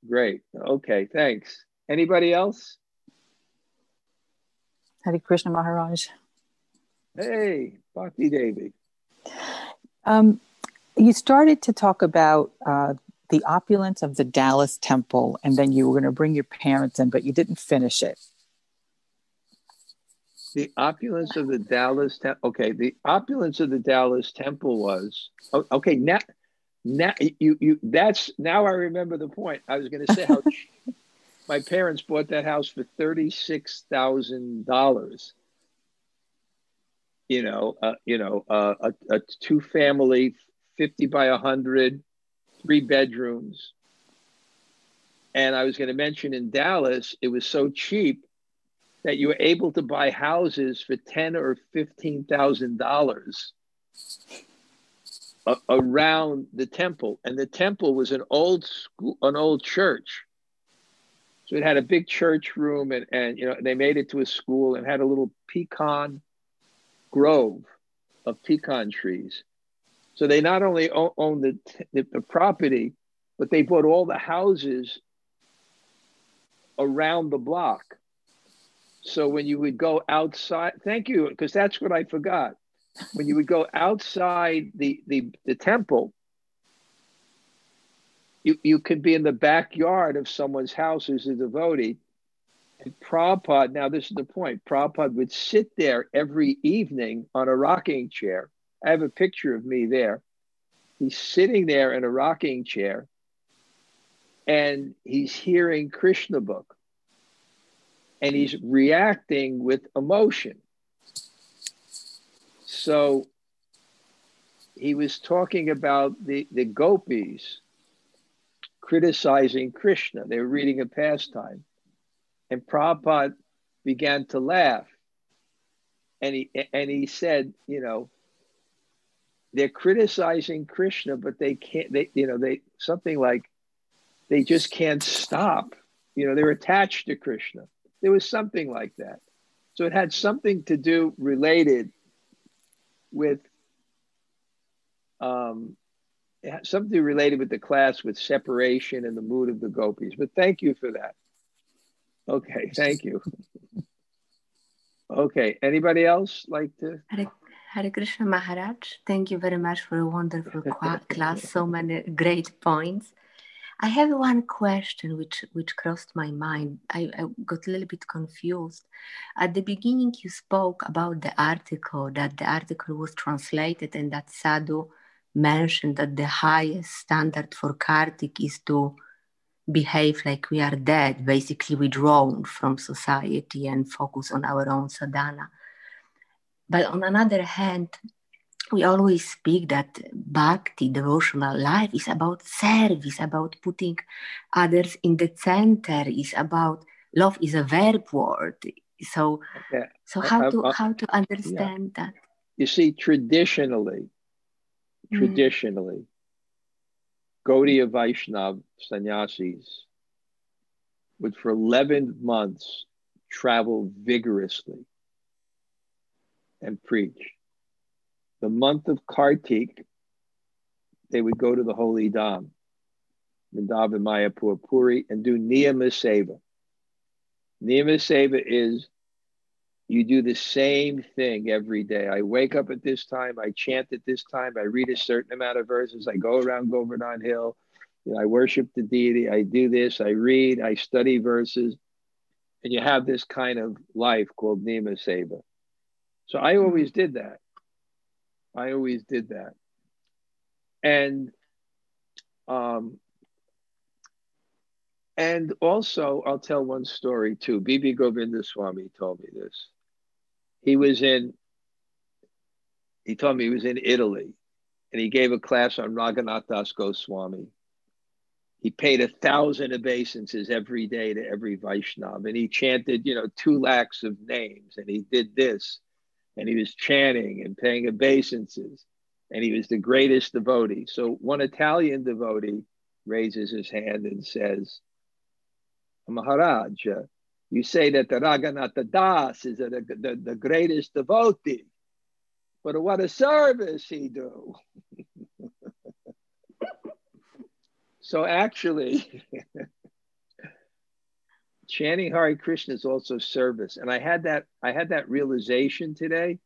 Great. Okay, thanks. Anybody else? Hare Krishna Maharaj. Hey, Bhakti Devi. Um, you started to talk about uh, the opulence of the Dallas temple, and then you were going to bring your parents in, but you didn't finish it. The opulence of the Dallas temple. Okay, the opulence of the Dallas temple was okay. Now, now you you that's now I remember the point. I was going to say how my parents bought that house for thirty six thousand dollars. You know, uh, you know, uh, a, a two family, fifty by a hundred three bedrooms. And I was going to mention in Dallas, it was so cheap that you were able to buy houses for ten or fifteen thousand dollars around the temple, and the temple was an old school, an old church. So it had a big church room, and and you know they made it to a school and had a little pecan grove of pecan trees. So they not only owned the, the, the property, but they bought all the houses around the block. So when you would go outside, thank you, because that's what I forgot. When you would go outside the, the, the temple, you, you could be in the backyard of someone's house who's a devotee. And Prabhupada, now this is the point, Prabhupada would sit there every evening on a rocking chair I have a picture of me there. He's sitting there in a rocking chair and he's hearing Krishna book and hmm. he's reacting with emotion. So he was talking about the, the gopis criticizing Krishna. They were reading a pastime. And Prabhupada began to laugh. And he and he said, you know, they're criticizing Krishna, but they can't. They you know they something like they just can't stop. You know they're attached to Krishna. There was something like that. So it had something to do related with um, something related with the class with separation and the mood of the gopis. But thank you for that. Okay, thank you. Okay, anybody else like to? Hare Krishna Maharaj, thank you very much for a wonderful class, so many great points. I have one question which which crossed my mind. I, I, got a little bit confused. At the beginning, you spoke about the article that the article was translated and that Sadhu mentioned that the highest standard for Kartik is to behave like we are dead, basically withdrawn from society and focus on our own sadhana. But on another hand, we always speak that bhakti, devotional life, is about service, about putting others in the center, is about love is a verb word. So, okay. so how to how to understand yeah. that? You see, traditionally, mm. traditionally, mm. Gaudiya Vaishnav sannyasis would for 11 months travel vigorously and preach the month of Kartik, they would go to the Holy Dham, Vrindavan, Mayapur, Puri, and do Niyama Seva. Is you do the same thing every day. I wake up at this time, I chant at this time, I read a certain amount of verses, I go around Govardhan Hill, you know, I worship the deity, I do this, I read, I study verses, and you have this kind of life called Niyama Seva. So I always did that. I always did that. And um, and also, I'll tell one story too. B.B. Govindaswamy told me this. He was in, he told me he was in Italy and he gave a class on Raghunath Das Goswami. He paid a thousand obeisances every day to every Vaishnav and he chanted, you know, two lakhs of names and he did this and he was chanting and paying obeisances, and he was the greatest devotee. So one Italian devotee raises his hand and says, Maharaj, you say that the Raghunath Das is the, the greatest devotee, but what a service he do. so actually, chanting Hare Krishna is also service. And I had that, I had that realization today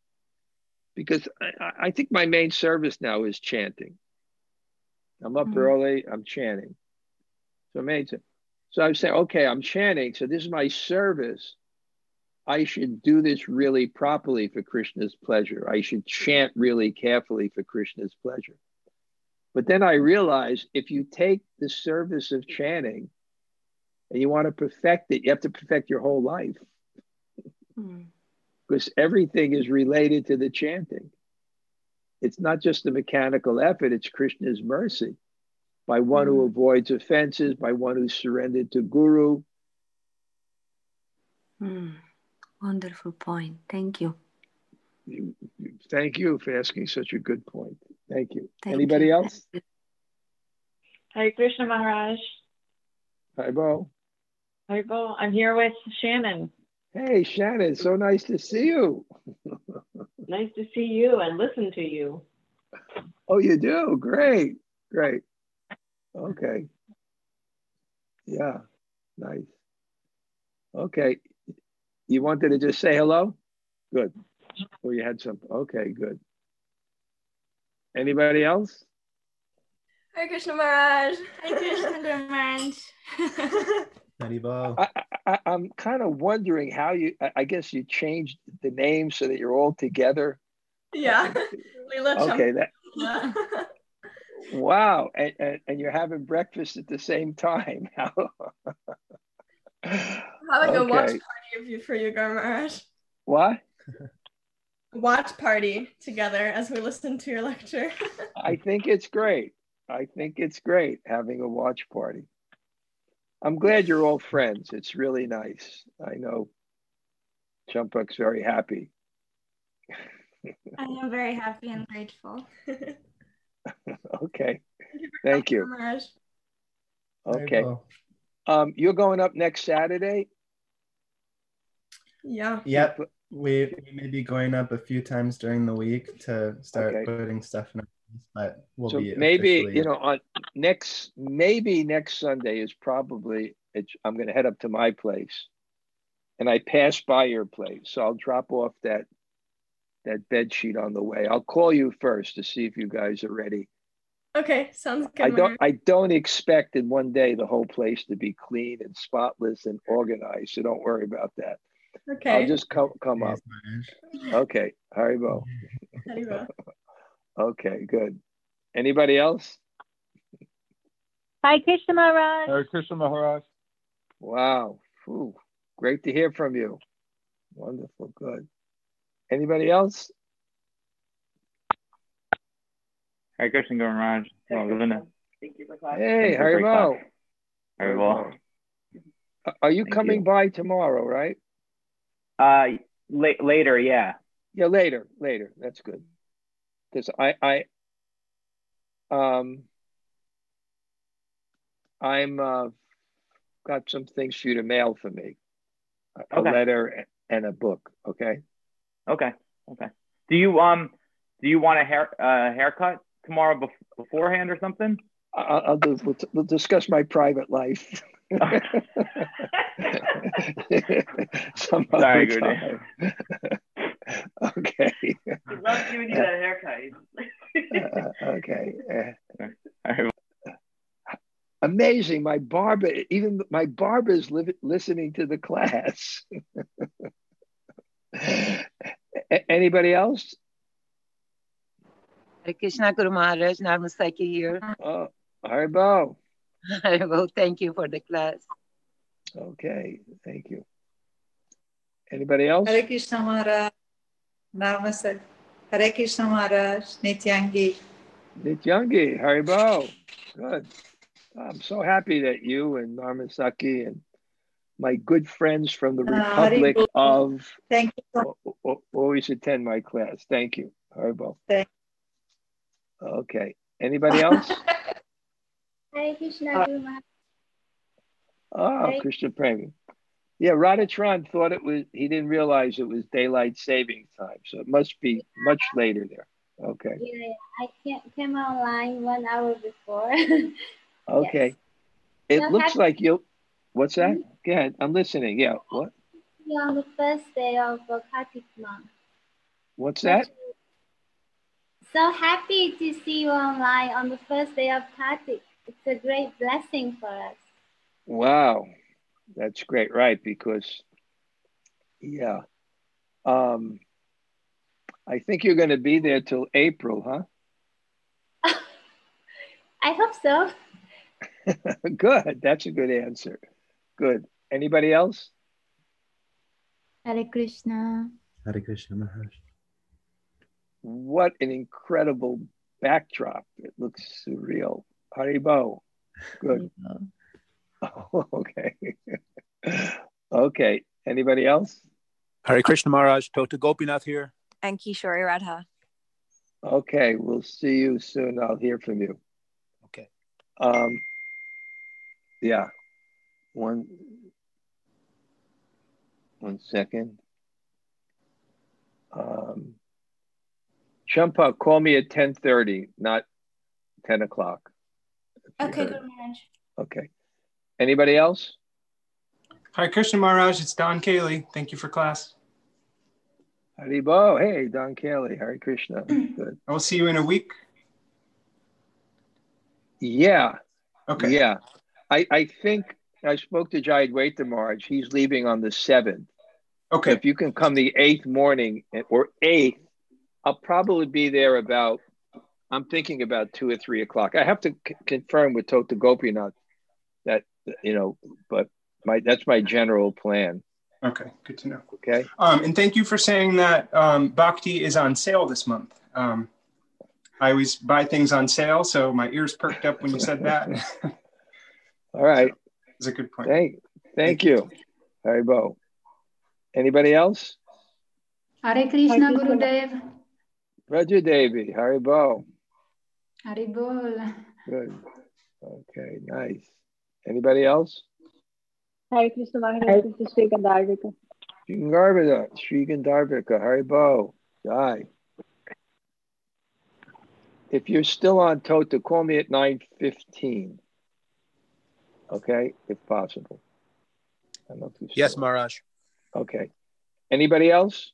because I, I think my main service now is chanting. I'm up mm-hmm. early, I'm chanting. So amazing. So I say, okay, I'm chanting. So this is my service. I should do this really properly for Krishna's pleasure. I should chant really carefully for Krishna's pleasure. But then I realized if you take the service of chanting and you want to perfect it, you have to perfect your whole life. Mm. Because everything is related to the chanting. It's not just a mechanical effort, it's Krishna's mercy by one mm. who avoids offenses, by one who surrendered to Guru. Mm. Wonderful point. Thank you. Thank you for asking such a good point. Thank you. Thank Anybody you. else? Hi, Krishna Maharaj. Hi, Bo. Hi, Bo. I'm here with Shannon. Hey, Shannon. So nice to see you. nice to see you and listen to you. Oh, you do? Great. Great. Okay. Yeah. Nice. Okay. You wanted to just say hello? Good. Well, you had some. Okay, good. Anybody else? Hi, Krishna Maharaj. Hi, Krishna Maharaj. I, I, am kind of wondering how you. I, I, guess you changed the name so that you're all together. Yeah, okay. That. wow, and, and, and you're having breakfast at the same time. How? Having okay. a watch party of you for you, Garmaraj. What? watch party together as we listen to your lecture. I think it's great. I think it's great having a watch party. I'm glad you're all friends. It's really nice. I know Champak's very happy. I am very happy and grateful. okay. Thank you. Okay. Um, you're going up next Saturday? Yeah. Yep. We, we may be going up a few times during the week to start okay. putting stuff in but we'll so maybe you know on next maybe next Sunday is probably I'm going to head up to my place, and I pass by your place, so I'll drop off that that bed sheet on the way. I'll call you first to see if you guys are ready, Okay, sounds good. I don't I don't expect in one day the whole place to be clean and spotless and organized. So don't worry about that. Okay. I'll just come come up. Okay, Haribol. Haribol. Okay, good. Anybody else? Hi, Krishna Maharaj. Hare Krishna Maharaj. Wow. Whew. Great to hear from you. Wonderful. Good. Anybody else? Hare Krishna Maharaj. Oh, Linda. Thank you for class. Hey, Haribol. Haribol. Are you Thank coming you. by tomorrow, right? Uh, la- later, yeah. Yeah, later, later. That's good. Because I, I, um, I'm uh, got some things for you to mail for me, a, a letter and a book. Okay. Okay. Okay. Do you um do you want a hair uh haircut tomorrow bef- beforehand or something? I'll, I'll do, we'll, we'll discuss my private life. Some other Sorry, good time. okay. love giving you that haircut. Uh, okay. Uh, Haribol. amazing. My barber, even my barber is li- listening to the class. A- Anybody else? Hare Krishna Guru Maharaj, Narmasaki here. Oh, Haribol. well, thank you for the class. Okay, thank you. Anybody else? Hare Krishna Maharaj. Namaste. Hare Krishna Maharaj. Nityangi. Nityangi, Haribol. Good. I'm so happy that you and Narmasaki and my good friends from the Uh, Republic Haribol. of Thank you. so al- al- always attend my class. Thank you, Haribol. Thank Okay. Anybody else? Hare Krishna Uh, Guru Maharaj. Oh, Right. Krishna Premi. Yeah, Radhatran thought it was, he didn't realize it was daylight saving time. So it must be much later there. Okay. Yeah, I came, online one hour before. Okay. It So looks like you'll, what's that? Hmm? Go ahead. I'm listening. Yeah. What? on the first day of Kartik month. What's that? So happy to see you online on the first day of Kartik. It's a great blessing for us. Wow. That's great. Right. Because, yeah. Um, I think you're going to be there till April, huh? I hope so. good. That's a good answer. Good. Anybody else? Hare Krishna. Hare Krishna Maharaj. What an incredible backdrop. It looks surreal. Haribol. Good. Oh, okay. okay. Anybody else? Hare Krishna Maharaj. Tota Gopinath here. And Kishori Radha. Okay. We'll see you soon. I'll hear from you. Okay. Um, yeah. One one second. Um Champa, call me at 10:30, not 10 o'clock. Okay, Guru Maharaj. Okay. Anybody else? Hi, Krishna Maharaj. It's Don Cayley. Thank you for class. Haribol. Hey, Don Kelly. Hare Krishna. Good. I will see you in a week. Yeah. Okay. Yeah. I, I think I spoke to Jai Advaita Maharaj. He's leaving on the 7th. Okay. If you can come the 8th morning eh, or 8th, I'll probably be there about, I'm thinking about 2 or 3 o'clock. I have to c- confirm with Tota Gopinath that, you know, but my that's my general plan. Okay. Good to know. Okay. Um, and thank you for saying that um, Bhakti is on sale this month. Um, I always buy things on sale, so my ears perked up when you said that. All right. It's a good point. Thank, thank you. Haribol. Anybody else? Hare Krishna Gurudev. Raja Devi, Haribol. Hare Bol. Good. Okay, nice. Anybody else? Hare Krishna Maharaj. This is Sri Gandharvika. Garbada, Sri Gandharvika, Haribol, Jai. If you're still on Tota, call me at 9.15. Okay, if possible. I don't know if you're Yes, still- Maharaj. Okay. Anybody else?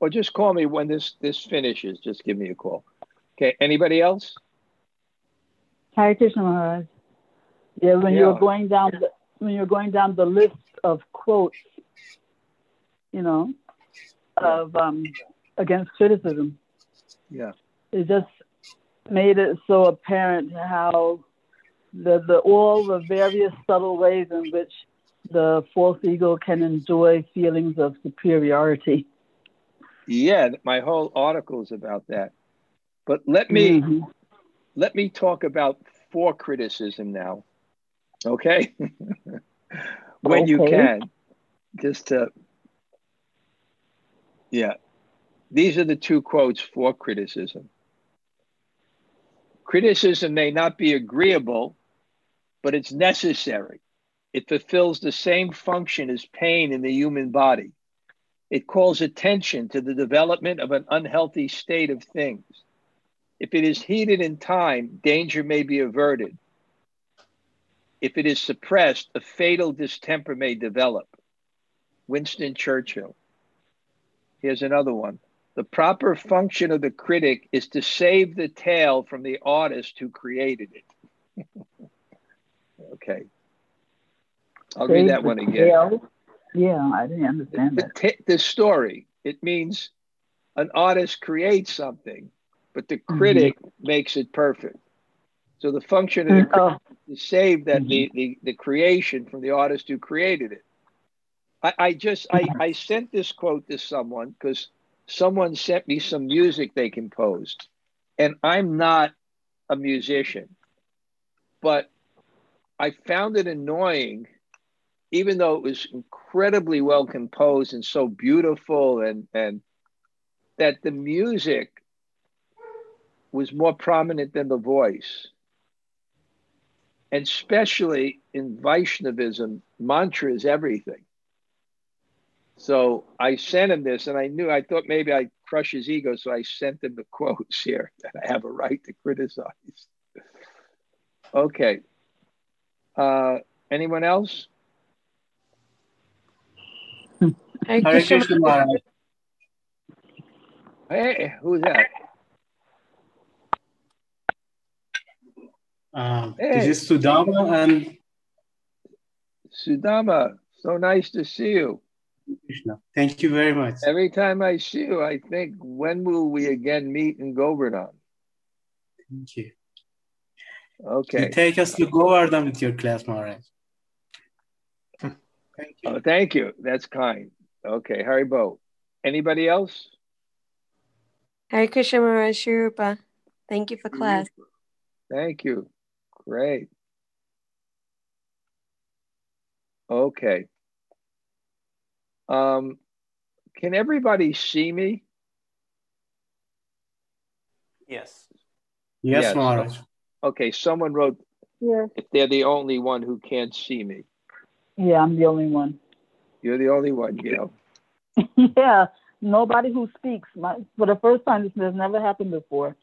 Or just call me when this this finishes. Just give me a call. Okay. Anybody else? Hare Krishna Maharaj. Yeah, when Yeah. you're going down the when you're going down the list of quotes, you know, of um, against criticism, Yeah. it just made it so apparent how the the all the various subtle ways in which the false ego can enjoy feelings of superiority. Yeah, my whole article is about that. But let me Mhm. let me talk about for criticism now. Okay? when you can. Just to Yeah. These are the two quotes for criticism. Criticism may not be agreeable, but it's necessary. It fulfills the same function as pain in the human body. It calls attention to the development of an unhealthy state of things. If it is heeded in time, danger may be averted. If it is suppressed, a fatal distemper may develop. Winston Churchill. Here's another one. The proper function of the critic is to save the tale from the artist who created it. okay. I'll read that one again. tail. Yeah, I didn't understand The, that. the story, it means an artist creates something, but the mm-hmm. critic makes it perfect. So the function of the mm-hmm. critic is to save that the, mm-hmm. the, the creation from the artist who created it. I, I just I, I sent this quote to someone because someone sent me some music they composed. And I'm not a musician, but I found it annoying, even though it was incredibly well composed and so beautiful and and that the music was more prominent than the voice. And especially in Vaishnavism, mantra is everything. So I sent him this, and I knew I thought maybe I'd crush his ego, so I sent him the quotes here that I have a right to criticize. Okay. Uh, anyone else? Hare Hare Krishna Krishna Maharaj. Maharaj. Hey, who's that? Uh, Hey. This is Sudama and Sudama, so nice to see you. Krishna. Thank you very much. Every time I see you, I think, when will we again meet in Govardhan? Thank you. Okay. You take us to Govardhan with your class, Maharaj. Thank you. Oh, thank you. That's kind. Okay, Hari Haribol. Anybody else? Hare Krishna Maharaj Shirupa. Thank you for class. Thank you. Great. Okay. Um, can everybody see me? Yes. Yes, Maharaj. Okay, someone wrote Yes. if they're the only one who can't see me. Yeah, I'm the only one. You're the only one, Gail. yeah, nobody who speaks. My, for the first time, this has never happened before.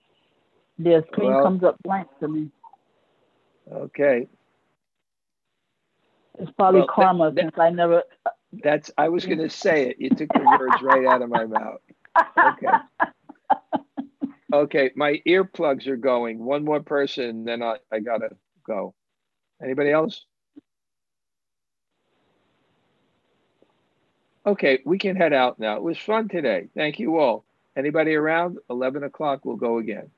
The screen Well- comes up blank to me. Okay. It's probably Well, that- karma that- since I never. That's I was gonna say it. You took the words right out of my mouth. Okay. Okay, my earplugs are going. One more person, then I, I gotta go. Anybody else? Okay, we can head out now. It was fun today. Thank you all. Anybody around? 11 o'clock, we'll go again.